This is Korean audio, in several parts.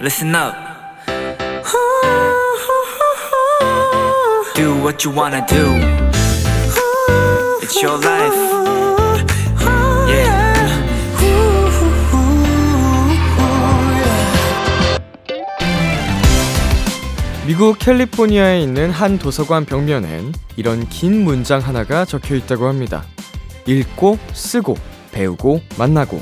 listen up. Do what you wanna do. It's your life. Yeah. 미국 캘리포니아에 있는 한 도서관 벽면엔 이런 긴 문장 하나가 적혀 있다고 합니다. 읽고, 쓰고, 배우고, 만나고,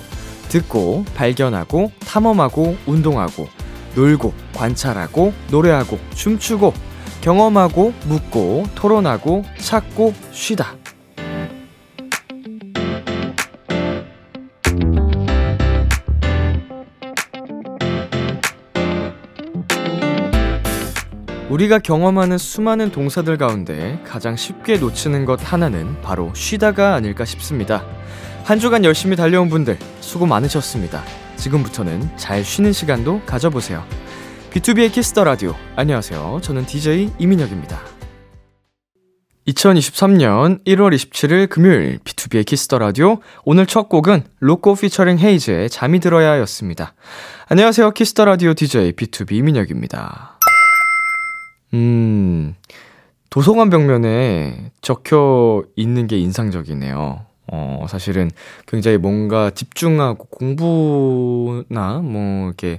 듣고, 발견하고, 탐험하고, 운동하고, 놀고, 관찰하고, 노래하고, 춤추고, 경험하고, 묻고, 토론하고, 찾고, 쉬다. 우리가 경험하는 수많은 동사들 가운데 가장 쉽게 놓치는 것 하나는 바로 쉬다가 아닐까 싶습니다. 한 주간 열심히 달려온 분들 수고 많으셨습니다. 지금부터는 잘 쉬는 시간도 가져보세요. B2B의 키스터 라디오. 안녕하세요. 저는 DJ 이민혁입니다. 2023년 1월 27일 금요일 B2B의 키스터 라디오. 오늘 첫 곡은 로꼬 피처링 헤이즈의 잠이 들어야 였습니다. 안녕하세요. 키스터 라디오 DJ B2B 이민혁입니다. 음, 도서관 벽면에 적혀 있는 게 인상적이네요. 어, 사실은 굉장히 뭔가 집중하고 공부나 뭐 이렇게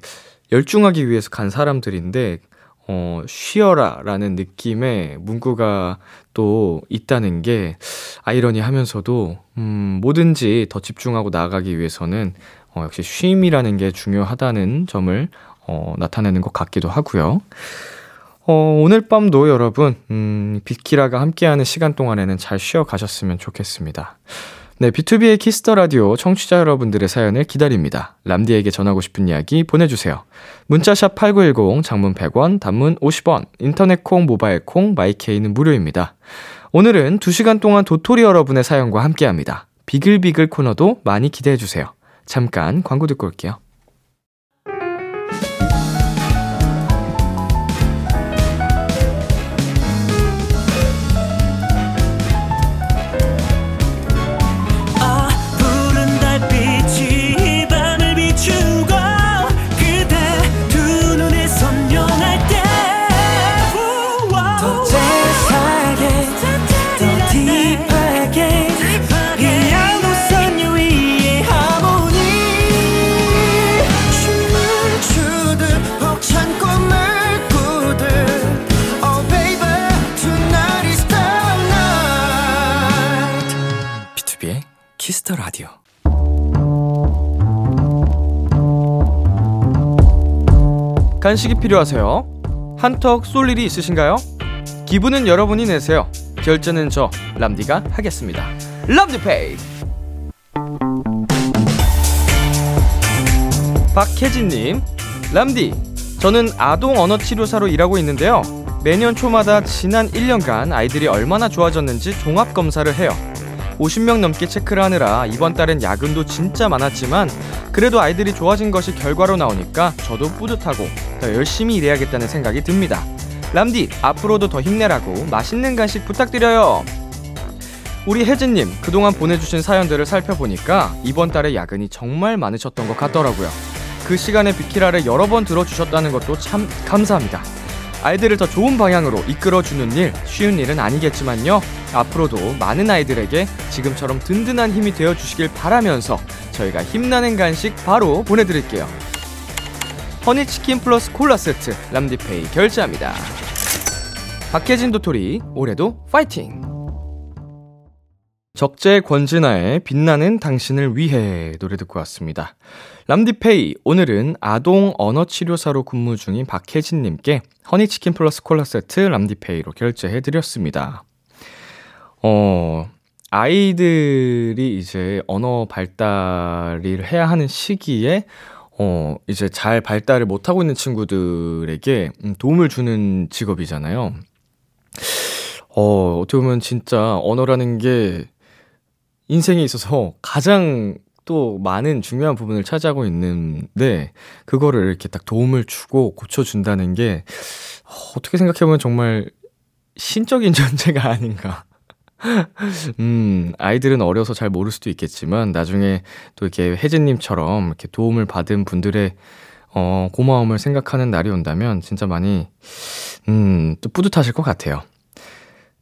열중하기 위해서 간 사람들인데, 어, 쉬어라 라는 느낌의 문구가 또 있다는 게 아이러니 하면서도, 음, 뭐든지 더 집중하고 나아가기 위해서는 어, 역시 쉼이라는 게 중요하다는 점을 어, 나타내는 것 같기도 하고요. 어, 오늘 밤도 여러분, 음, 비키라가 함께하는 시간 동안에는 잘 쉬어 가셨으면 좋겠습니다. 네, B2B의 키스터 라디오 청취자 여러분들의 사연을 기다립니다. 람디에게 전하고 싶은 이야기 보내주세요. 문자샵 8910, 장문 100원, 단문 50원, 인터넷 콩, 모바일 콩, 마이케이는 무료입니다. 오늘은 2시간 동안 도토리 여러분의 사연과 함께 합니다. 비글비글 코너도 많이 기대해주세요. 잠깐 광고 듣고 올게요. 간식이 필요하세요? 한턱 쏠 일이 있으신가요? 기분은 여러분이 내세요. 결제는 저 람디가 하겠습니다. 람디페이. 박혜진님, 람디, 저는 아동 언어 치료사로 일하고 있는데요. 매년 초마다 지난 1년간 아이들이 얼마나 좋아졌는지 종합 검사를 해요. 50명 넘게 체크를 하느라 이번 달엔 야근도 진짜 많았지만 그래도 아이들이 좋아진 것이 결과로 나오니까 저도 뿌듯하고 더 열심히 일해야겠다는 생각이 듭니다. 람디 앞으로도 더 힘내라고 맛있는 간식 부탁드려요. 우리 혜진님 그동안 보내주신 사연들을 살펴보니까 이번 달에 야근이 정말 많으셨던 것 같더라고요. 그 시간에 비키라를 여러 번 들어주셨다는 것도 참 감사합니다. 아이들을 더 좋은 방향으로 이끌어주는 일 쉬운 일은 아니겠지만요. 앞으로도 많은 아이들에게 지금처럼 든든한 힘이 되어 주시길 바라면서 저희가 힘나는 간식 바로 보내드릴게요. 허니치킨 플러스 콜라 세트 람디페이 결제합니다. 박혜진 도토리 올해도 파이팅! 적재 권진아의 빛나는 당신을 위해 노래 듣고 왔습니다. 람디페이 오늘은 아동 언어치료사로 근무 중인 박혜진님께 허니치킨 플러스 콜라 세트 람디페이로 결제해드렸습니다. 어, 아이들이 이제 언어 발달을 해야 하는 시기에 어, 이제 잘 발달을 못하고 있는 친구들에게 음, 도움을 주는 직업이잖아요. 어, 어떻게 보면 진짜 언어라는 게 인생에 있어서 가장 또 많은 중요한 부분을 차지하고 있는데, 그거를 이렇게 딱 도움을 주고 고쳐준다는 게, 어, 어떻게 생각해보면 정말 신적인 존재가 아닌가. 음, 아이들은 어려서 잘 모를 수도 있겠지만, 나중에 또 이렇게 혜진님처럼 이렇게 도움을 받은 분들의 어, 고마움을 생각하는 날이 온다면 진짜 많이, 음, 또 뿌듯하실 것 같아요.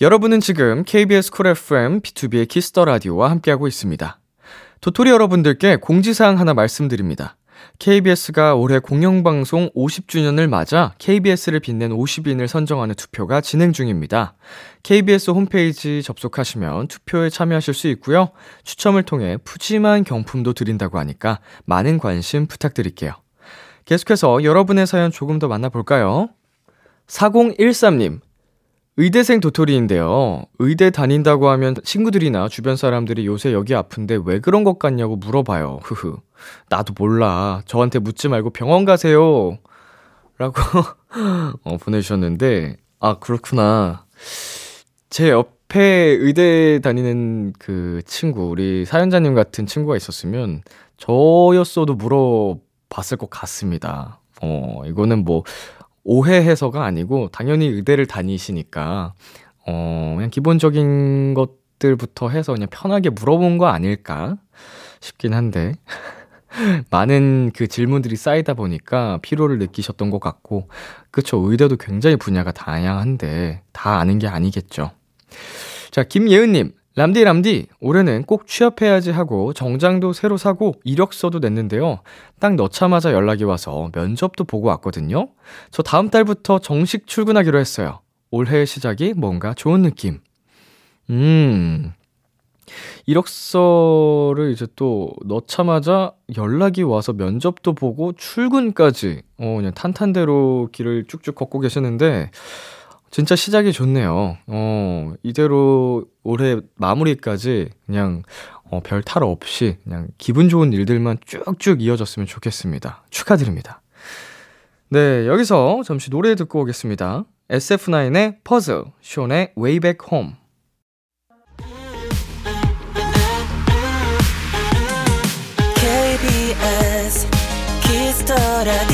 여러분은 지금 KBS 쿨 FM B2B의 키스터 라디오와 함께하고 있습니다. 도토리 여러분들께 공지사항 하나 말씀드립니다. KBS가 올해 공영방송 50주년을 맞아 KBS를 빛낸 50인을 선정하는 투표가 진행 중입니다. KBS 홈페이지 접속하시면 투표에 참여하실 수 있고요. 추첨을 통해 푸짐한 경품도 드린다고 하니까 많은 관심 부탁드릴게요. 계속해서 여러분의 사연 조금 더 만나볼까요? 4013님, 의대생 도토리인데요. 의대 다닌다고 하면 친구들이나 주변 사람들이 요새 여기 아픈데 왜 그런 것 같냐고 물어봐요. 흐흐. 나도 몰라. 저한테 묻지 말고 병원 가세요. 라고 어, 보내주셨는데, 아, 그렇구나. 제 옆에 의대 다니는 그 친구, 우리 사연자님 같은 친구가 있었으면 저였어도 물어봤을 것 같습니다. 어, 이거는 뭐 오해해서가 아니고 당연히 의대를 다니시니까 어 그냥 기본적인 것들부터 해서 그냥 편하게 물어본 거 아닐까 싶긴 한데 많은 그 질문들이 쌓이다 보니까 피로를 느끼셨던 것 같고 그쵸 의대도 굉장히 분야가 다양한데 다 아는 게 아니겠죠. 자 김예은님 람디 람디 올해는 꼭 취업해야지 하고 정장도 새로 사고 이력서도 냈는데요. 딱 넣자마자 연락이 와서 면접도 보고 왔거든요. 저 다음 달부터 정식 출근하기로 했어요. 올해의 시작이 뭔가 좋은 느낌. 음. 이력서를 이제 또 넣자마자 연락이 와서 면접도 보고 출근까지 어 그냥 탄탄대로 길을 쭉쭉 걷고 계시는데 진짜 시작이 좋네요. 어, 이대로 올해 마무리까지 그냥 어, 별탈 없이 그냥 기분 좋은 일들만 쭉쭉 이어졌으면 좋겠습니다. 축하드립니다. 네, 여기서 잠시 노래 듣고 오겠습니다. SF9의 퍼즐, 쇼의 Way Back Home. 키스터 라디오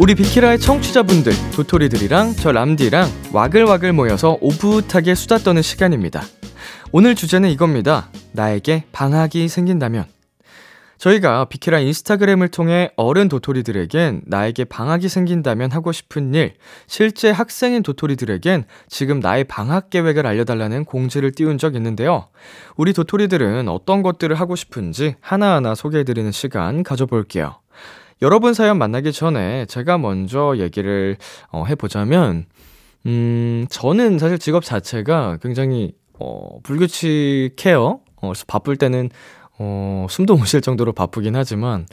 우리 비키라의 청취자분들, 도토리들이랑 저 람디랑 와글와글 모여서 오붓하게 수다 떠는 시간입니다. 오늘 주제는 이겁니다. 나에게 방학이 생긴다면. 저희가 비키라 인스타그램을 통해 어른 도토리들에겐 나에게 방학이 생긴다면 하고 싶은 일, 실제 학생인 도토리들에겐 지금 나의 방학 계획을 알려달라는 공지를 띄운 적 있는데요. 우리 도토리들은 어떤 것들을 하고 싶은지 하나하나 소개해드리는 시간 가져볼게요. 여러분 사연 만나기 전에 제가 먼저 얘기를 어, 해보자면, 음, 저는 사실 직업 자체가 굉장히, 어, 불규칙해요. 어, 바쁠 때는 어, 숨도 못 쉴 정도로 바쁘긴 하지만,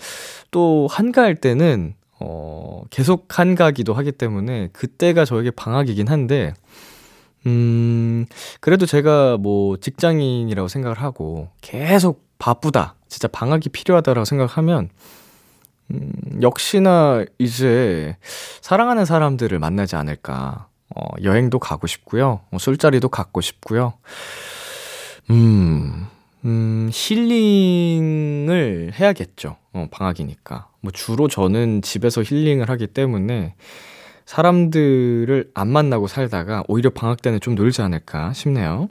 또 한가할 때는, 어, 계속 한가기도 하기 때문에, 그때가 저에게 방학이긴 한데, 음, 그래도 제가 뭐 직장인이라고 생각을 하고, 계속 바쁘다, 진짜 방학이 필요하다라고 생각하면, 음, 역시나 이제 사랑하는 사람들을 만나지 않을까. 어, 여행도 가고 싶고요. 어, 술자리도 갖고 싶고요. 음, 음, 힐링을 해야겠죠. 어, 방학이니까. 뭐 주로 저는 집에서 힐링을 하기 때문에 사람들을 안 만나고 살다가 오히려 방학 때는 좀 놀지 않을까 싶네요.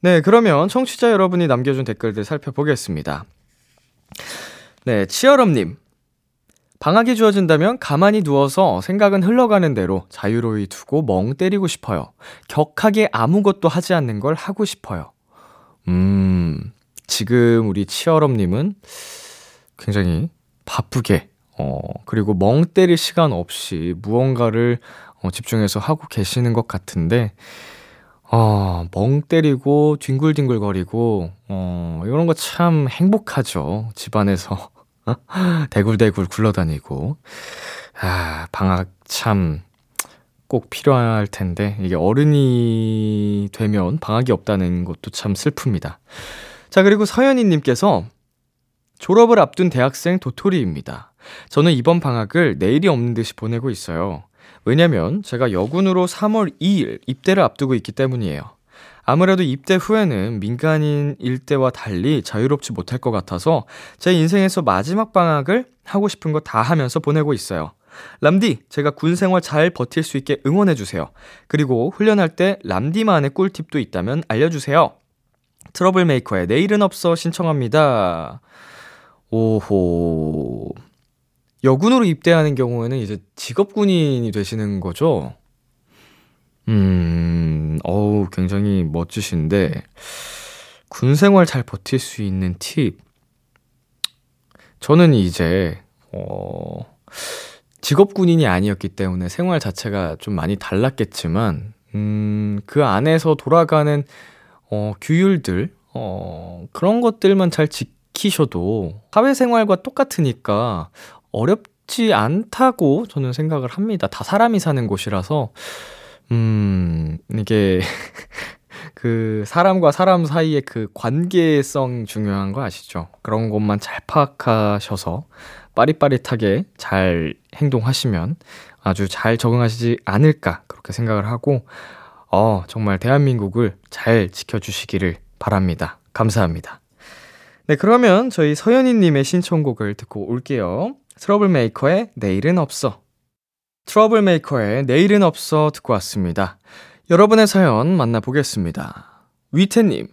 네, 그러면 청취자 여러분이 남겨준 댓글들 살펴보겠습니다. 네, 치얼업님. 방학이 주어진다면 가만히 누워서 생각은 흘러가는 대로 자유로이 두고 멍 때리고 싶어요. 격하게 아무것도 하지 않는 걸 하고 싶어요. 음, 지금 우리 치얼업님은 굉장히 바쁘게, 어, 그리고 멍 때릴 시간 없이 무언가를 어, 집중해서 하고 계시는 것 같은데, 어, 멍 때리고 뒹굴뒹굴거리고, 어, 이런 거 참 행복하죠. 집안에서. 대굴대굴 굴러다니고. 아, 방학 참 꼭 필요할 텐데, 이게 어른이 되면 방학이 없다는 것도 참 슬픕니다. 자, 그리고 서연이님께서 졸업을 앞둔 대학생 도토리입니다. 저는 이번 방학을 내일이 없는 듯이 보내고 있어요. 왜냐면 제가 여군으로 3월 2일 입대를 앞두고 있기 때문이에요. 아무래도 입대 후에는 민간인 일대와 달리 자유롭지 못할 것 같아서 제 인생에서 마지막 방학을 하고 싶은 거 다 하면서 보내고 있어요. 람디, 제가 군 생활 잘 버틸 수 있게 응원해주세요. 그리고 훈련할 때 람디만의 꿀팁도 있다면 알려주세요. 트러블 메이커의 내일은 없어 신청합니다. 오호. 여군으로 입대하는 경우에는 이제 직업 군인이 되시는 거죠? 음, 어우, 굉장히 멋지신데, 군 생활 잘 버틸 수 있는 팁. 저는 이제, 어, 직업 군인이 아니었기 때문에 생활 자체가 좀 많이 달랐겠지만, 음, 그 안에서 돌아가는, 어, 규율들, 어, 그런 것들만 잘 지키셔도 사회생활과 똑같으니까 어렵지 않다고 저는 생각을 합니다. 다 사람이 사는 곳이라서, 음, 이게, 그, 사람과 사람 사이의 그 관계성 중요한 거 아시죠? 그런 것만 잘 파악하셔서 빠릿빠릿하게 잘 행동하시면 아주 잘 적응하시지 않을까, 그렇게 생각을 하고, 어, 정말 대한민국을 잘 지켜주시기를 바랍니다. 감사합니다. 네, 그러면 저희 서연이님의 신청곡을 듣고 올게요. 트러블메이커의 내일은 없어. 트러블메이커의 내일은 없어 듣고 왔습니다. 여러분의 사연 만나보겠습니다. 위태님,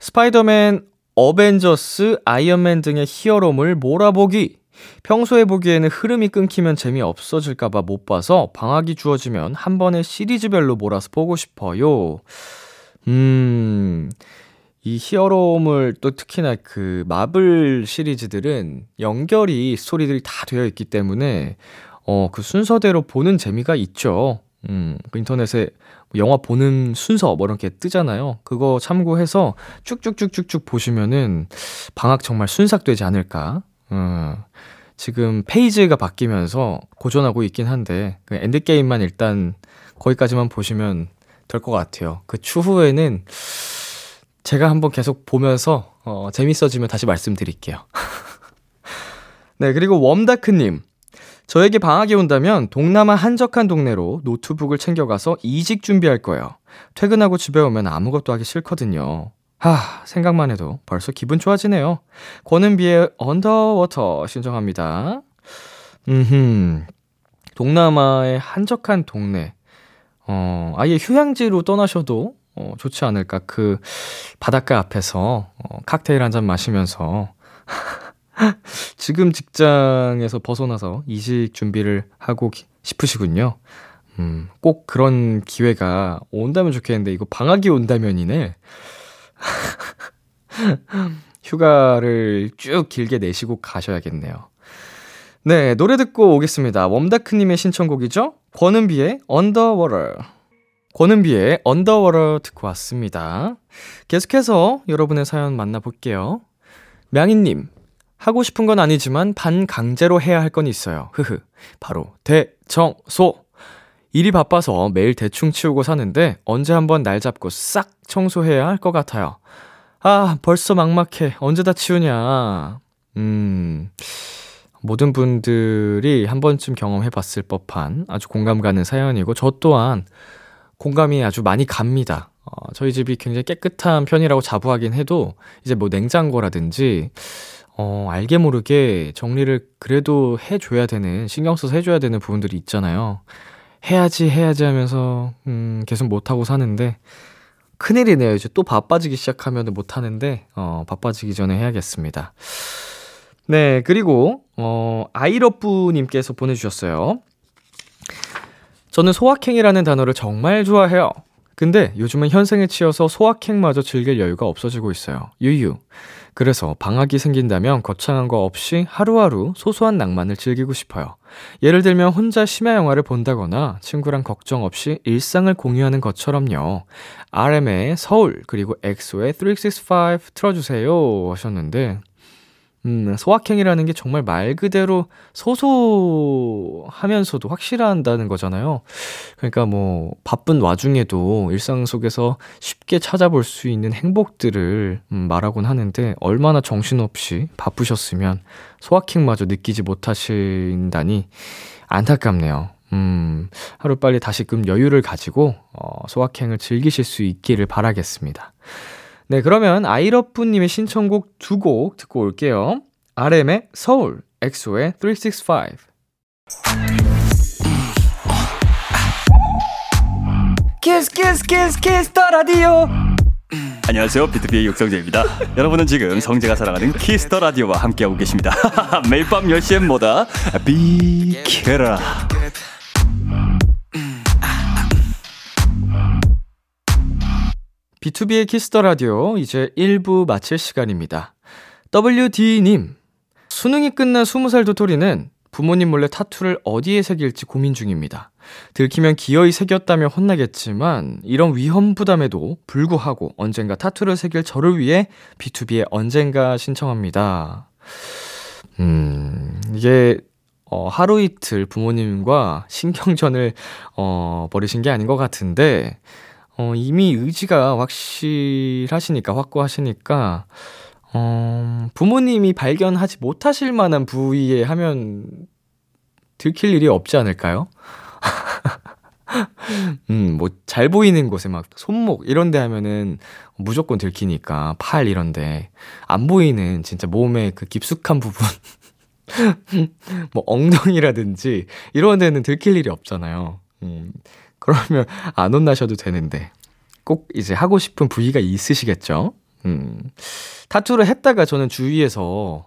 스파이더맨, 어벤져스, 아이언맨 등의 히어로물 몰아보기. 평소에 보기에는 흐름이 끊기면 재미없어질까봐 못 봐서 방학이 주어지면 한 번에 시리즈별로 몰아서 보고 싶어요. 음, 이 히어로물 또 특히나 그 마블 시리즈들은 연결이 스토리들이 다 되어 있기 때문에 어, 그 순서대로 보는 재미가 있죠. 음, 그 인터넷에 영화 보는 순서 뭐 이렇게 뜨잖아요. 그거 참고해서 쭉쭉쭉쭉쭉 보시면은 방학 정말 순삭되지 않을까. 음, 지금 페이지가 바뀌면서 고전하고 있긴 한데 그 엔드게임만 일단 거기까지만 보시면 될 것 같아요. 그 추후에는 제가 한번 계속 보면서 어, 재밌어지면 다시 말씀드릴게요. 네, 그리고 웜다크님. 저에게 방학이 온다면 동남아 한적한 동네로 노트북을 챙겨가서 이직 준비할 거예요. 퇴근하고 집에 오면 아무것도 하기 싫거든요. 하, 생각만 해도 벌써 기분 좋아지네요. 권은비의 Underwater 신청합니다. 음흠. 동남아의 한적한 동네. 어, 아예 휴양지로 떠나셔도 어, 좋지 않을까. 그 바닷가 앞에서 어, 칵테일 한 잔 마시면서 지금 직장에서 벗어나서 이직 준비를 하고 싶으시군요. 음, 꼭 그런 기회가 온다면 좋겠는데 이거 방학이 온다면이네. 휴가를 쭉 길게 내시고 가셔야겠네요. 네, 노래 듣고 오겠습니다. 웜다크님의 신청곡이죠? 권은비의 Underwater. 권은비의 Underwater 듣고 왔습니다. 계속해서 여러분의 사연 만나볼게요. 명희님, 하고 싶은 건 아니지만 반강제로 해야 할 건 있어요. 흐흐. 바로 대청소. 일이 바빠서 매일 대충 치우고 사는데 언제 한번 날 잡고 싹 청소해야 할 것 같아요. 아, 벌써 막막해. 언제 다 치우냐. 음, 모든 분들이 한 번쯤 경험해 봤을 법한 아주 공감 가는 사연이고, 저 또한 공감이 아주 많이 갑니다. 어, 저희 집이 굉장히 깨끗한 편이라고 자부하긴 해도 이제 뭐 냉장고라든지 어, 알게 모르게 정리를 그래도 해줘야 되는, 신경 써서 해줘야 되는 부분들이 있잖아요. 해야지, 해야지 하면서, 음, 계속 못하고 사는데, 큰일이네요. 이제 또 바빠지기 시작하면 못하는데, 어, 바빠지기 전에 해야겠습니다. 네, 그리고, 어, 아이러브님께서 보내주셨어요. 저는 소확행이라는 단어를 정말 좋아해요. 근데 요즘은 현생에 치여서 소확행마저 즐길 여유가 없어지고 있어요. 유유. 그래서 방학이 생긴다면 거창한 거 없이 하루하루 소소한 낭만을 즐기고 싶어요. 예를 들면 혼자 심야 영화를 본다거나 친구랑 걱정 없이 일상을 공유하는 것처럼요. RM의 서울 그리고 엑소의 365 틀어주세요 하셨는데 음, 소확행이라는 게 정말 말 그대로 소소하면서도 확실한다는 거잖아요. 그러니까 뭐, 바쁜 와중에도 일상 속에서 쉽게 찾아볼 수 있는 행복들을 음, 말하곤 하는데, 얼마나 정신없이 바쁘셨으면 소확행마저 느끼지 못하신다니 안타깝네요. 음, 하루빨리 다시금 여유를 가지고, 어, 소확행을 즐기실 수 있기를 바라겠습니다. 네, 그러면 아이러프님의 신청곡 두 곡 듣고 올게요. RM의 서울, 엑소의 365. Kiss Kiss Kiss Kiss the Radio 안녕하세요. BTOB의 육성재입니다. 여러분은 지금 성재가 사랑하는 Kiss the Radio와 함께하고 계십니다. 매일 밤 10시엔 뭐다? 비키라. B2B의 키스터 라디오 이제 1부 마칠 시간입니다. WD님, 수능이 끝난 20살 도토리는 부모님 몰래 타투를 어디에 새길지 고민 중입니다. 들키면 기어이 새겼다며 혼나겠지만 이런 위험 부담에도 불구하고 언젠가 타투를 새길 저를 위해 B2B의 언젠가 신청합니다. 음, 이게 어, 하루 이틀 부모님과 신경전을 어, 벌이신 게 아닌 것 같은데 어, 이미 의지가 확실하시니까, 확고하시니까, 어, 부모님이 발견하지 못하실 만한 부위에 하면 들킬 일이 없지 않을까요? 음, 뭐, 잘 보이는 곳에 막 손목 이런 데 하면은 무조건 들키니까, 팔 이런 데. 안 보이는 진짜 몸의 그 깊숙한 부분. 뭐, 엉덩이라든지 이런 데는 들킬 일이 없잖아요. 음, 그러면 안 혼나셔도 되는데. 꼭 이제 하고 싶은 부위가 있으시겠죠? 음. 타투를 했다가 저는 주위에서,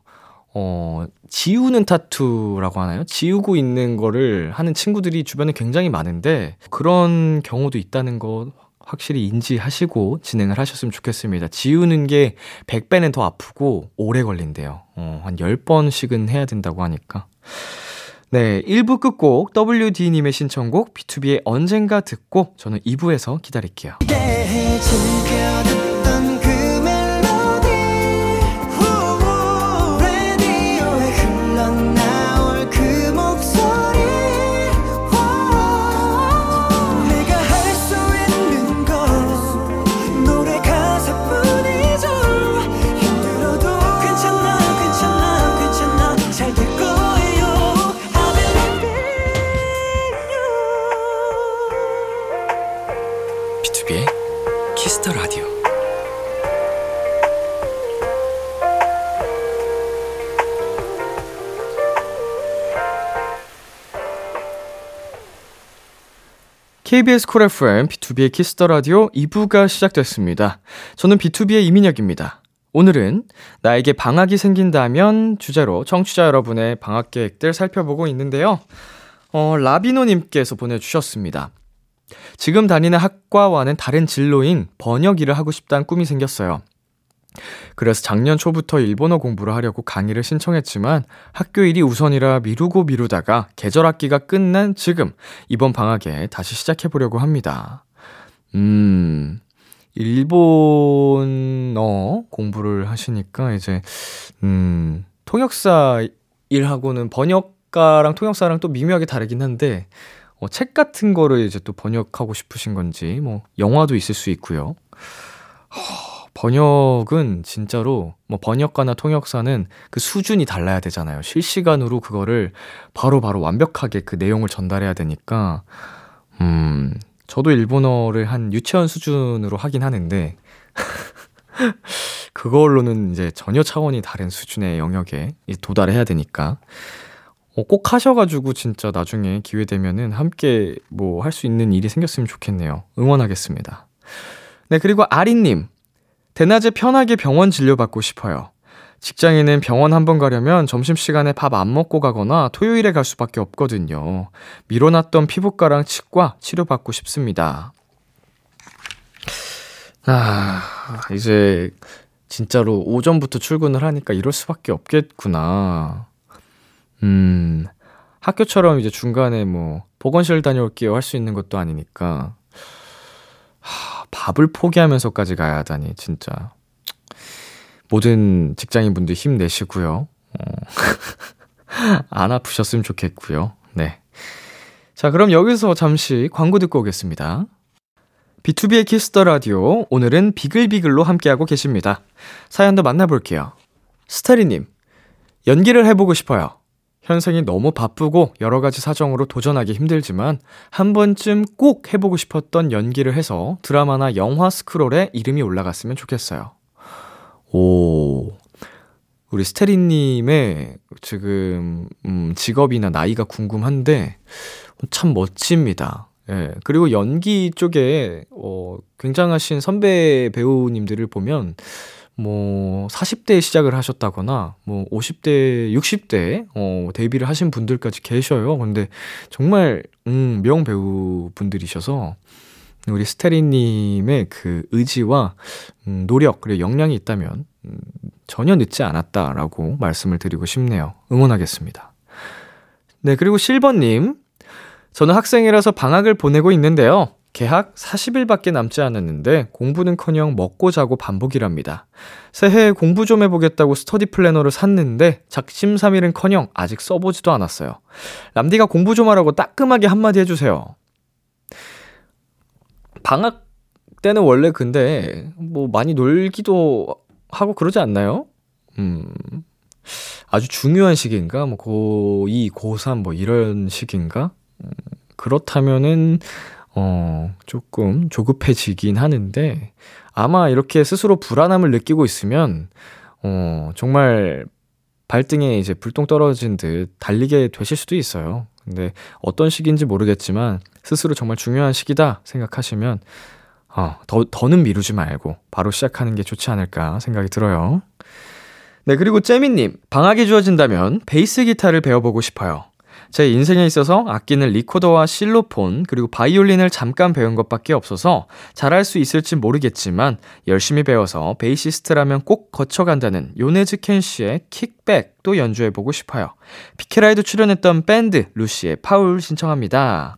어, 지우는 타투라고 하나요? 지우고 있는 거를 하는 친구들이 주변에 굉장히 많은데, 그런 경우도 있다는 거 확실히 인지하시고 진행을 하셨으면 좋겠습니다. 지우는 게 100배는 더 아프고 오래 걸린대요. 어, 한 10번씩은 해야 된다고 하니까. 네, 1부 끝곡 WD님의 신청곡 B2B의 언젠가 듣고 저는 2부에서 기다릴게요. B2B의 키스터 라디오. KBS 쿨 FM, B2B의 키스터 라디오 2부가 시작됐습니다. 저는 BTOB의 이민혁입니다. 오늘은 나에게 방학이 생긴다면 주제로 청취자 여러분의 방학 계획들 살펴보고 있는데요. 어, 라비노님께서 보내주셨습니다. 지금 다니는 학과와는 다른 진로인 번역 일을 하고 싶다는 꿈이 생겼어요. 그래서 작년 초부터 일본어 공부를 하려고 강의를 신청했지만 학교 일이 우선이라 미루고 미루다가 계절 학기가 끝난 지금 이번 방학에 다시 시작해 보려고 합니다. 음. 일본어 공부를 하시니까 이제 음, 통역사 일하고는 번역가랑 통역사랑 또 미묘하게 다르긴 한데 어, 책 같은 거를 이제 또 번역하고 싶으신 건지, 뭐, 영화도 있을 수 있고요. 허, 번역은 진짜로, 뭐, 번역가나 통역사는 그 수준이 달라야 되잖아요. 실시간으로 그거를 바로바로 바로 완벽하게 그 내용을 전달해야 되니까, 음, 저도 일본어를 한 유치원 수준으로 하긴 하는데, 그걸로는 이제 전혀 차원이 다른 수준의 영역에 도달해야 되니까, 어, 꼭 하셔가지고 진짜 나중에 기회 되면은 함께 뭐 할 수 있는 일이 생겼으면 좋겠네요. 응원하겠습니다. 네, 그리고 아리님. 대낮에 편하게 병원 진료받고 싶어요. 직장인은 병원 한 번 가려면 점심시간에 밥 안 먹고 가거나 토요일에 갈 수밖에 없거든요. 미뤄놨던 피부과랑 치과 치료받고 싶습니다. 아, 이제 진짜로 오전부터 출근을 하니까 이럴 수밖에 없겠구나. 음, 학교처럼 이제 중간에 뭐 보건실 다녀올게요 할 수 있는 것도 아니니까 하, 밥을 포기하면서까지 가야 하다니 진짜 모든 직장인 분들 힘내시고요. 어. 안 아프셨으면 좋겠고요. 네. 자, 그럼 여기서 잠시 광고 듣고 오겠습니다. B2B의 키스터 라디오 오늘은 비글비글로 함께하고 계십니다. 사연도 만나볼게요. 스테리님, 연기를 해보고 싶어요. 현생이 너무 바쁘고 여러 가지 사정으로 도전하기 힘들지만 한 번쯤 꼭 해보고 싶었던 연기를 해서 드라마나 영화 스크롤에 이름이 올라갔으면 좋겠어요. 오, 우리 스테리님의 지금, 음, 직업이나 나이가 궁금한데 참 멋집니다. 예. 그리고 연기 쪽에, 어, 굉장하신 선배 배우님들을 보면 뭐 40대에 시작을 하셨다거나 뭐 50대, 60대 어 데뷔를 하신 분들까지 계셔요. 근데 정말 음 명 배우 분들이셔서 우리 스테리 님의 그 의지와 음 노력 그리고 역량이 있다면 음 전혀 늦지 않았다라고 말씀을 드리고 싶네요. 응원하겠습니다. 네, 그리고 실버 님. 저는 학생이라서 방학을 보내고 있는데요. 개학 40일밖에 남지 않았는데 공부는 커녕 먹고 자고 반복이랍니다. 새해에 공부 좀 해보겠다고 스터디 플래너를 샀는데 작심삼일은 커녕 아직 써보지도 않았어요. 람디가 공부 좀 하라고 따끔하게 한마디 해주세요. 방학 때는 원래 근데 뭐 많이 놀기도 하고 그러지 않나요? 음. 아주 중요한 시기인가? 뭐 고2, 고3 뭐 이런 시기인가? 음, 그렇다면은 어, 조금 조급해지긴 하는데, 아마 이렇게 스스로 불안함을 느끼고 있으면, 어, 정말 발등에 이제 불똥 떨어진 듯 달리게 되실 수도 있어요. 근데 어떤 시기인지 모르겠지만, 스스로 정말 중요한 시기다 생각하시면, 어, 더, 더는 미루지 말고, 바로 시작하는 게 좋지 않을까 생각이 들어요. 네, 그리고 재미님, 방학이 주어진다면 베이스 기타를 배워보고 싶어요. 제 인생에 있어서 악기는 리코더와 실로폰, 그리고 바이올린을 잠깐 배운 것밖에 없어서 잘할 수 있을지 모르겠지만 열심히 배워서 베이시스트라면 꼭 거쳐간다는 요네즈 켄시의 KICK BACK도 연주해보고 싶어요. 비키라에도 출연했던 밴드 루시의 파울 신청합니다.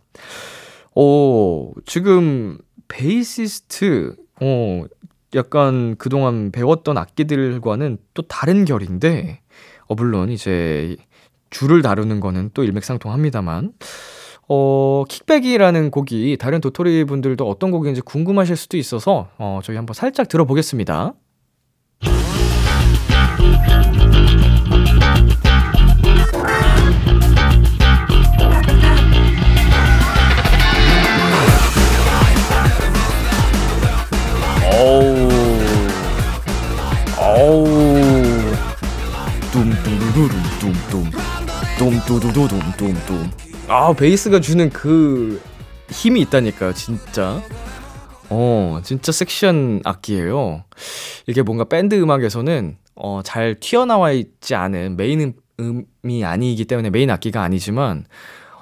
오, 지금 베이시스트, 어, 약간 그동안 배웠던 악기들과는 또 다른 결인데, 어, 물론 이제 줄을 다루는 거는 또 일맥상통합니다만, 어, 킥백이라는 곡이 다른 도토리 분들도 어떤 곡인지 궁금하실 수도 있어서, 어, 저희 한번 살짝 들어보겠습니다. 똠뚜두두둠똠똠. 아, 베이스가 주는 그 힘이 있다니까요, 진짜. 어, 진짜 섹시한 악기예요. 이게 뭔가 밴드 음악에서는 어, 잘 튀어나와 있지 않은 메인 음이 아니기 때문에 메인 악기가 아니지만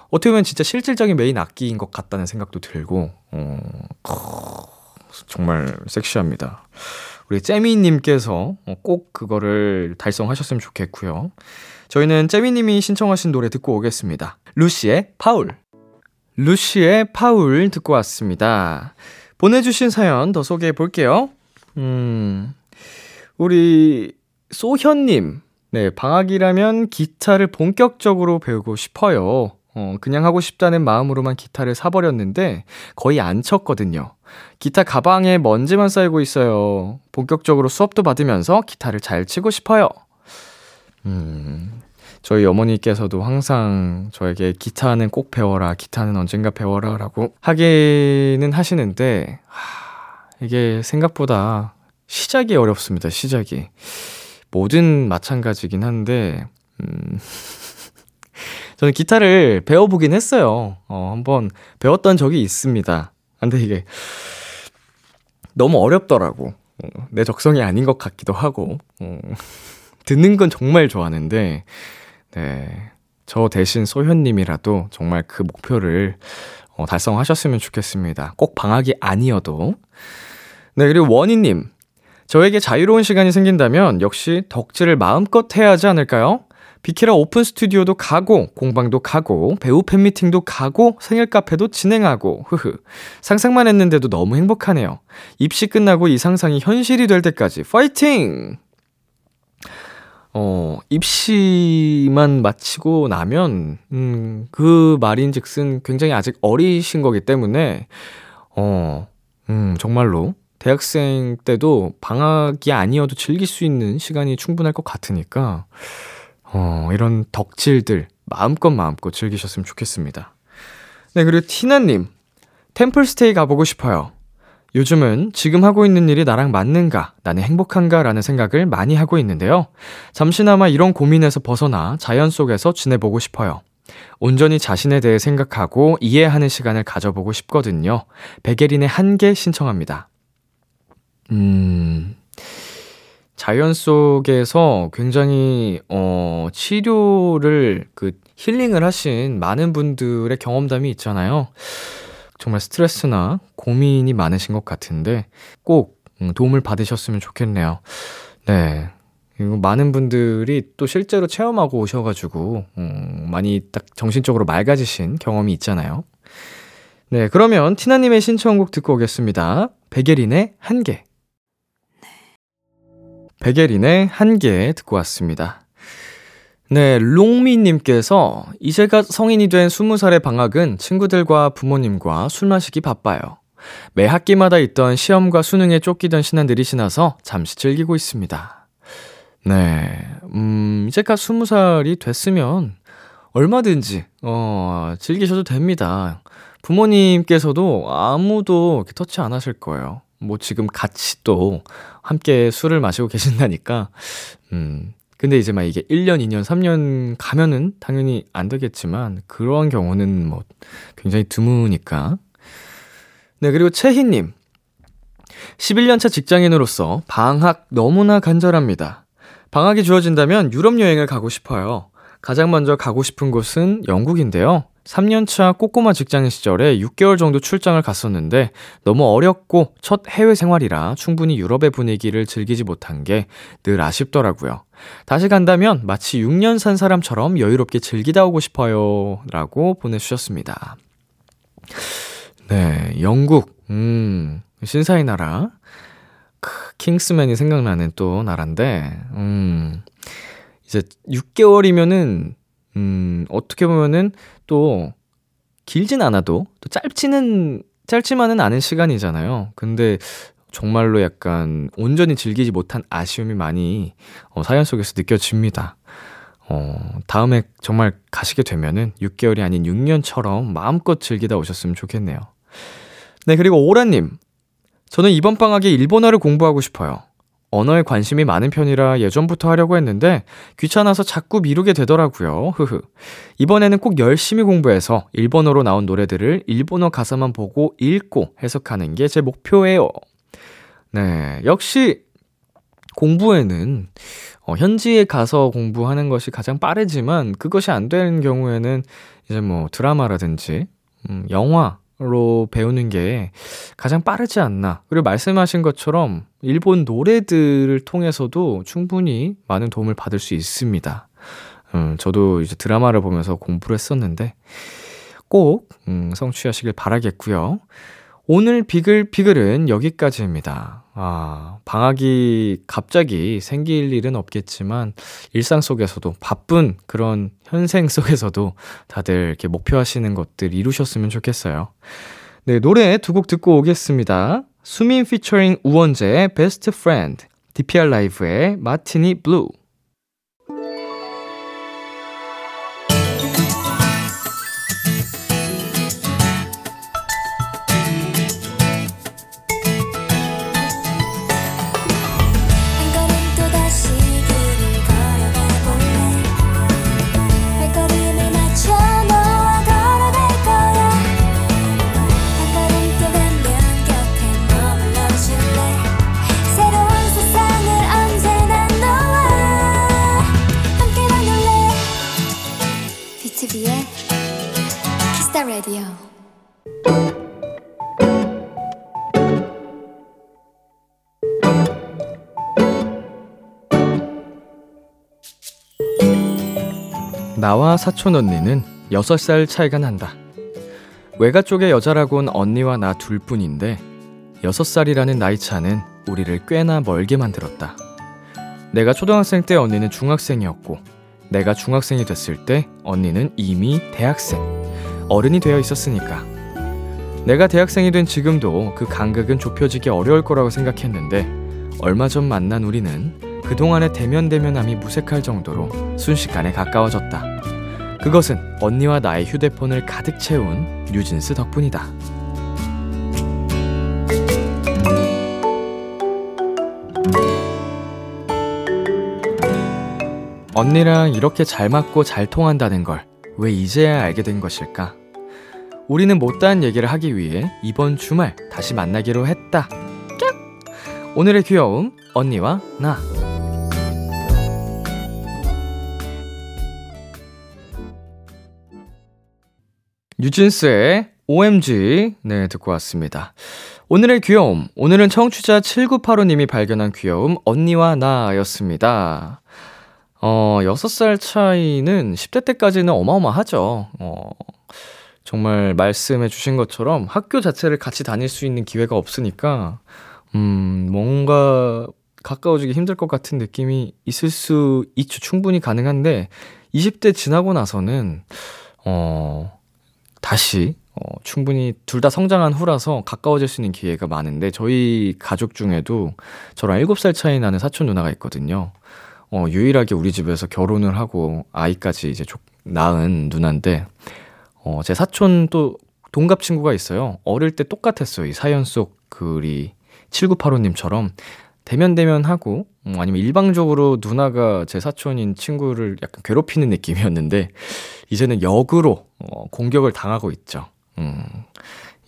어떻게 보면 진짜 실질적인 메인 악기인 것 같다는 생각도 들고 어, 정말 섹시합니다. 우리 재미님께서 꼭 그거를 달성하셨으면 좋겠고요. 저희는 재미님이 신청하신 노래 듣고 오겠습니다. 루시의 파울. 루시의 파울 듣고 왔습니다. 보내주신 사연 더 소개해 볼게요. 음, 우리 소현님. 네, 방학이라면 기타를 본격적으로 배우고 싶어요. 어, 그냥 하고 싶다는 마음으로만 기타를 사버렸는데 거의 안 쳤거든요. 기타 가방에 먼지만 쌓이고 있어요. 본격적으로 수업도 받으면서 기타를 잘 치고 싶어요. 음, 저희 어머니께서도 항상 저에게 기타는 꼭 배워라, 기타는 언젠가 배워라 라고 하기는 하시는데, 하, 이게 생각보다 시작이 어렵습니다, 시작이. 뭐든 마찬가지긴 한데, 음, 저는 기타를 배워보긴 했어요. 어, 한번 배웠던 적이 있습니다. 근데 이게 너무 어렵더라고. 어, 내 적성이 아닌 것 같기도 하고. 어. 듣는 건 정말 좋아하는데, 네. 저 대신 소현님이라도 정말 그 목표를 어, 달성하셨으면 좋겠습니다. 꼭 방학이 아니어도. 네, 그리고 원희님. 저에게 자유로운 시간이 생긴다면 역시 덕질을 마음껏 해야 하지 않을까요? 비키라 오픈 스튜디오도 가고, 공방도 가고, 배우 팬미팅도 가고, 생일 카페도 진행하고, 흐흐. 상상만 했는데도 너무 행복하네요. 입시 끝나고 이 상상이 현실이 될 때까지 파이팅! 어, 입시만 마치고 나면, 음, 그 말인 즉슨 굉장히 아직 어리신 거기 때문에, 어, 음, 정말로 대학생 때도 방학이 아니어도 즐길 수 있는 시간이 충분할 것 같으니까, 어, 이런 덕질들 마음껏 마음껏 즐기셨으면 좋겠습니다. 네, 그리고 티나님, 템플스테이 가보고 싶어요. 요즘은 지금 하고 있는 일이 나랑 맞는가, 나는 행복한가 라는 생각을 많이 하고 있는데요. 잠시나마 이런 고민에서 벗어나 자연 속에서 지내보고 싶어요. 온전히 자신에 대해 생각하고 이해하는 시간을 가져보고 싶거든요. 베게린의 한계 신청합니다. 음, 자연 속에서 굉장히, 어, 치료를, 그, 힐링을 하신 많은 분들의 경험담이 있잖아요. 정말 스트레스나 고민이 많으신 것 같은데, 꼭 음, 도움을 받으셨으면 좋겠네요. 네. 그리고 많은 분들이 또 실제로 체험하고 오셔가지고, 음, 많이 딱 정신적으로 맑아지신 경험이 있잖아요. 네, 그러면 티나님의 신청곡 듣고 오겠습니다. 베게린의 한계. 베게린의 한계 듣고 왔습니다. 네, 롱미님께서 이제 가 성인이 된 20살의 방학은 친구들과 부모님과 술 마시기 바빠요. 매 학기마다 있던 시험과 수능에 쫓기던 신한들이 지나서 잠시 즐기고 있습니다. 네, 음, 이제 가 20살이 됐으면 얼마든지, 어, 즐기셔도 됩니다. 부모님께서도 아무도 터치 안 하실 거예요. 뭐 지금 같이 또 함께 술을 마시고 계신다니까, 음, 근데 이제 막 이게 1년, 2년, 3년 가면은 당연히 안 되겠지만, 그런 경우는 뭐 굉장히 드무니까. 네, 그리고 채희님. 11년차 직장인으로서 방학 너무나 간절합니다. 방학이 주어진다면 유럽 여행을 가고 싶어요. 가장 먼저 가고 싶은 곳은 영국인데요. 3년차 꼬꼬마 직장인 시절에 6개월 정도 출장을 갔었는데 너무 어렵고 첫 해외 생활이라 충분히 유럽의 분위기를 즐기지 못한 게 늘 아쉽더라고요. 다시 간다면 마치 6년 산 사람처럼 여유롭게 즐기다 오고 싶어요. 라고 보내주셨습니다. 네, 영국, 음, 신사의 나라. 크, 킹스맨이 생각나는 또 나라인데, 음, 이제 6개월이면은, 음, 어떻게 보면은 또 길진 않아도 또 짧지는, 짧지만은 않은 시간이잖아요. 근데 정말로 약간 온전히 즐기지 못한 아쉬움이 많이 어, 사연 속에서 느껴집니다. 어, 다음에 정말 가시게 되면은 6개월이 아닌 6년처럼 마음껏 즐기다 오셨으면 좋겠네요. 네, 그리고 오라님. 저는 이번 방학에 일본어를 공부하고 싶어요. 언어에 관심이 많은 편이라 예전부터 하려고 했는데 귀찮아서 자꾸 미루게 되더라고요. 흐흐. 이번에는 꼭 열심히 공부해서 일본어로 나온 노래들을 일본어 가사만 보고 읽고 해석하는 게 제 목표예요. 네. 역시 공부에는 어, 현지에 가서 공부하는 것이 가장 빠르지만 그것이 안 되는 경우에는 이제 뭐 드라마라든지 음, 영화 로 배우는 게 가장 빠르지 않나. 그리고 말씀하신 것처럼 일본 노래들을 통해서도 충분히 많은 도움을 받을 수 있습니다. 음, 저도 이제 드라마를 보면서 공부를 했었는데 꼭 음, 성취하시길 바라겠고요. 오늘 비글 비글은 여기까지입니다. 아, 방학이 갑자기 생길 일은 없겠지만, 일상 속에서도, 바쁜 그런 현생 속에서도 다들 이렇게 목표하시는 것들 이루셨으면 좋겠어요. 네, 노래 두 곡 듣고 오겠습니다. 수민 피처링 우원재의 Best Friend, DPR 라이브의 Martini Blue. 나와 사촌 언니는 6살 차이가 난다. 외가 쪽의 여자라곤 언니와 나 둘뿐인데 6살이라는 나이 차는 우리를 꽤나 멀게 만들었다. 내가 초등학생 때 언니는 중학생이었고 내가 중학생이 됐을 때 언니는 이미 대학생, 어른이 되어 있었으니까. 내가 대학생이 된 지금도 그 간극은 좁혀지기 어려울 거라고 생각했는데 얼마 전 만난 우리는 그동안의 대면대면함이 무색할 정도로 순식간에 가까워졌다. 그것은 언니와 나의 휴대폰을 가득 채운 뉴진스 덕분이다. 언니랑 이렇게 잘 맞고 잘 통한다는 걸 왜 이제야 알게 된 것일까? 우리는 못다한 얘기를 하기 위해 이번 주말 다시 만나기로 했다. 깍! 오늘의 귀여움, 언니와 나. 뉴진스의 OMG, 네, 듣고 왔습니다. 오늘의 귀여움, 오늘은 청취자 7985님이 발견한 귀여움, 언니와 나였습니다. 어, 6살 차이는 10대 때까지는 어마어마하죠. 어, 정말 말씀해 주신 것처럼 학교 자체를 같이 다닐 수 있는 기회가 없으니까, 음, 뭔가 가까워지기 힘들 것 같은 느낌이 있을 수 있죠. 충분히 가능한데, 20대 지나고 나서는, 어, 다시 어, 충분히 둘 다 성장한 후라서 가까워질 수 있는 기회가 많은데 저희 가족 중에도 저랑 7살 차이 나는 사촌 누나가 있거든요. 어, 유일하게 우리 집에서 결혼을 하고 아이까지 이제 조, 낳은 누나인데 어, 제 사촌 또 동갑 친구가 있어요. 어릴 때 똑같았어요. 이 사연 속 글이 7985님처럼 대면 대면 하고 음, 아니면 일방적으로 누나가 제 사촌인 친구를 약간 괴롭히는 느낌이었는데 이제는 역으로 어, 공격을 당하고 있죠. 음,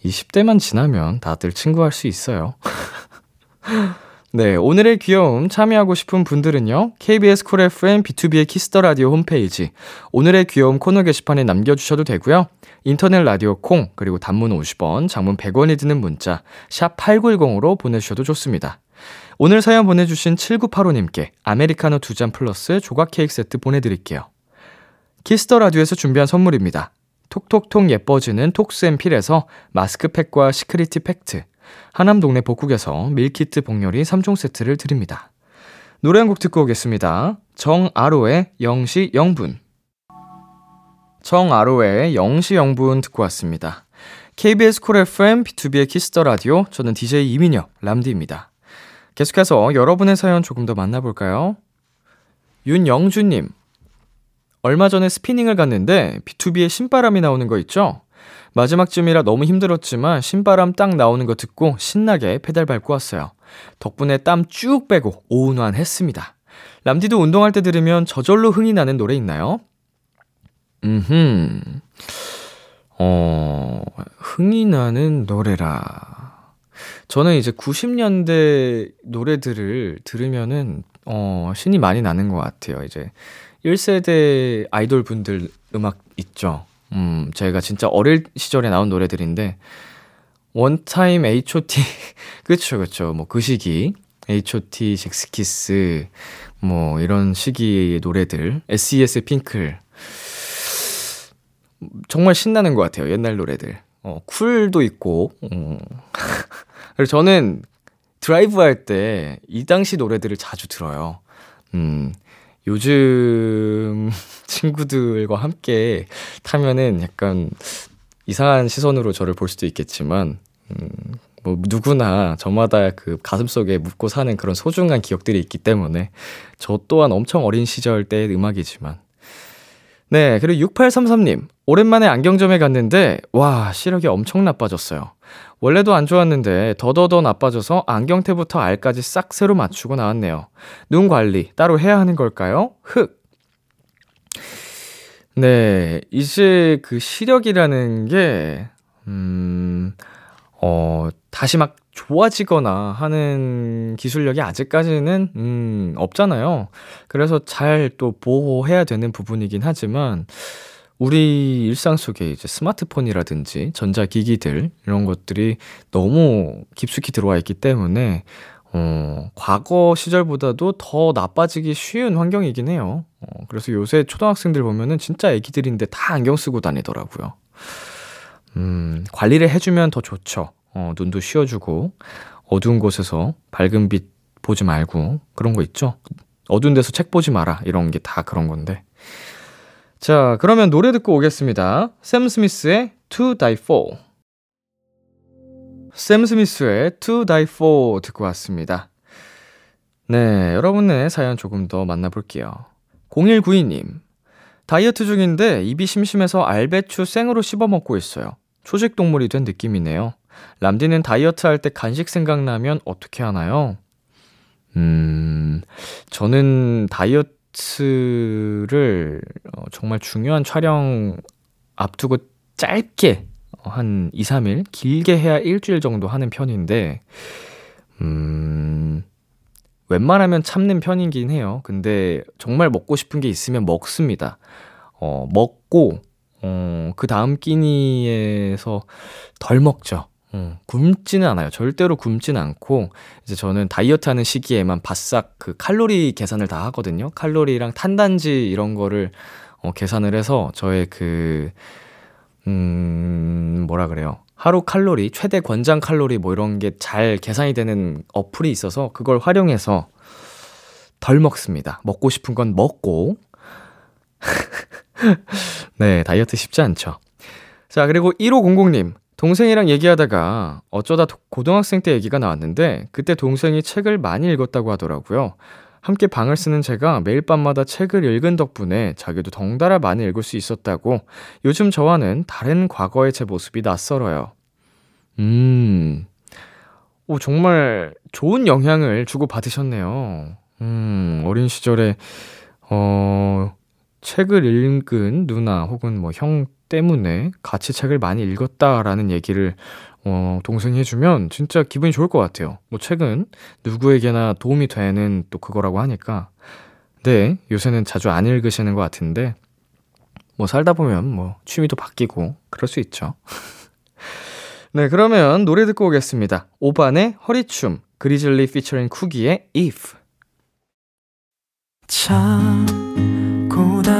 20대만 지나면 다들 친구할 수 있어요. 네, 오늘의 귀여움 참여하고 싶은 분들은요. KBS Cool FM 비투비의 Kiss the Radio 홈페이지 오늘의 귀여움 코너 게시판에 남겨 주셔도 되고요. 인터넷 라디오 콩 그리고 단문 50원, 장문 100원이 드는 문자 샵 8910으로 보내 주셔도 좋습니다. 오늘 사연 보내 주신 7985님께 아메리카노 두 잔 플러스 조각 케이크 세트 보내 드릴게요. Kiss the Radio에서 준비한 선물입니다. 톡톡톡 예뻐지는 톡스앤필에서 마스크팩과 시크리티 팩트, 하남 동네 복국에서 밀키트 복요리 3종 세트를 드립니다. 노래 한 곡 듣고 오겠습니다. 정아로의 영시 영분. 정아로의 영시 영분 듣고 왔습니다. KBS Cool FM 비투비의 Kiss the Radio 저는 DJ 이민혁 람디입니다. 계속해서 여러분의 사연 조금 더 만나볼까요? 윤영주님, 얼마 전에 스피닝을 갔는데 B2B에 신바람이 나오는 거 있죠? 마지막쯤이라 너무 힘들었지만 신바람 딱 나오는 거 듣고 신나게 페달 밟고 왔어요. 덕분에 땀 쭉 빼고 오운환 했습니다. 람디도 운동할 때 들으면 저절로 흥이 나는 노래 있나요? 음흠. 어, 흥이 나는 노래라. 저는 이제 90년대 노래들을 들으면은, 어, 신이 많이 나는 것 같아요. 이제 1세대 아이돌 분들 음악 있죠. 음, 제가 진짜 어릴 시절에 나온 노래들인데, 원타임 H.O.T. 그쵸, 그쵸. 뭐 그 시기. H.O.T. 젝스키스, 뭐 이런 시기의 노래들. S.E.S. 핑클. 정말 신나는 것 같아요. 옛날 노래들. 어, 쿨도 있고, 음. 그래서 저는 드라이브 할 때 이 당시 노래들을 자주 들어요. 음, 요즘 친구들과 함께 타면은 약간 이상한 시선으로 저를 볼 수도 있겠지만, 음, 뭐 누구나 저마다 그 가슴속에 묻고 사는 그런 소중한 기억들이 있기 때문에 저 또한 엄청 어린 시절 때의 음악이지만 네, 그리고 6833님. 오랜만에 안경점에 갔는데, 와, 시력이 엄청 나빠졌어요. 원래도 안 좋았는데, 더더더 나빠져서 안경테부터 알까지 싹 새로 맞추고 나왔네요. 눈 관리 따로 해야 하는 걸까요? 흑. 네, 이제 그 시력이라는 게, 음, 어, 다시 막 좋아지거나 하는 기술력이 아직까지는, 음, 없잖아요. 그래서 잘 또 보호해야 되는 부분이긴 하지만, 우리 일상 속에 이제 스마트폰이라든지 전자기기들, 이런 것들이 너무 깊숙이 들어와 있기 때문에, 어, 과거 시절보다도 더 나빠지기 쉬운 환경이긴 해요. 어, 그래서 요새 초등학생들 보면은 진짜 애기들인데 다 안경 쓰고 다니더라고요. 음, 관리를 해주면 더 좋죠. 어, 눈도 쉬어주고, 어두운 곳에서 밝은 빛 보지 말고, 그런 거 있죠? 어두운 데서 책 보지 마라. 이런 게 다 그런 건데. 자, 그러면 노래 듣고 오겠습니다. 샘 스미스의 To Die For. 샘 스미스의 To Die For 듣고 왔습니다. 네, 여러분의 사연 조금 더 만나볼게요. 0192님. 다이어트 중인데 입이 심심해서 알배추 생으로 씹어 먹고 있어요. 초식 동물이 된 느낌이네요. 람디는 다이어트 할 때 간식 생각나면 어떻게 하나요? 음, 저는 다이어트 를 어, 정말 중요한 촬영 앞두고 짧게 어, 한 2, 3일, 길게 해야 일주일 정도 하는 편인데, 음, 웬만하면 참는 편이긴 해요. 근데 정말 먹고 싶은 게 있으면 먹습니다. 어, 먹고, 어, 그 다음 끼니에서 덜 먹죠. 어, 굶지는 않아요. 절대로 굶지는 않고, 이제 저는 다이어트 하는 시기에만 바싹 그 칼로리 계산을 다 하거든요. 칼로리랑 탄단지 이런 거를 어, 계산을 해서 저의 그, 음, 뭐라 그래요. 하루 칼로리, 최대 권장 칼로리 뭐 이런 게 잘 계산이 되는 어플이 있어서 그걸 활용해서 덜 먹습니다. 먹고 싶은 건 먹고. 네, 다이어트 쉽지 않죠. 자, 그리고 1500님. 동생이랑 얘기하다가 어쩌다 고등학생 때 얘기가 나왔는데 그때 동생이 책을 많이 읽었다고 하더라고요. 함께 방을 쓰는 제가 매일 밤마다 책을 읽은 덕분에 자기도 덩달아 많이 읽을 수 있었다고 요즘 저와는 다른 과거의 제 모습이 낯설어요. 음, 오, 정말 좋은 영향을 주고 받으셨네요. 음, 어린 시절에, 어, 책을 읽은 누나 혹은 뭐 형 때문에 같이 책을 많이 읽었다라는 얘기를 어, 동생이 해주면 진짜 기분이 좋을 것 같아요. 뭐 책은 누구에게나 도움이 되는 또 그거라고 하니까. 네, 요새는 자주 안 읽으시는 것 같은데, 뭐 살다 보면 뭐 취미도 바뀌고 그럴 수 있죠. 네, 그러면 노래 듣고 오겠습니다. 오반의 허리춤, 그리즐리 피처링 쿠기의 If. 참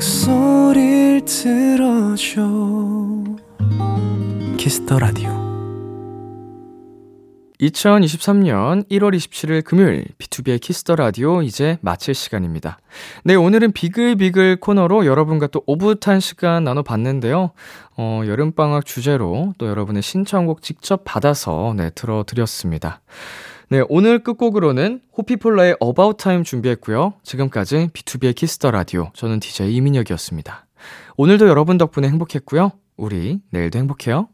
목소리를 들어줘 Kiss the Radio 2023년 1월 27일 금요일 비투비의 Kiss the Radio 이제 마칠 시간입니다. 네, 오늘은 비글비글 코너로 여러분과 또 오붓한 시간 나눠 봤는데요. 어, 여름방학 주제로 또 여러분의 신청곡 직접 받아서 네, 들어 드렸습니다. 네, 오늘 끝곡으로는 호피폴라의 About Time 준비했고요. 지금까지 비투비의 Kiss the Radio 저는 DJ 이민혁이었습니다. 오늘도 여러분 덕분에 행복했고요. 우리 내일도 행복해요.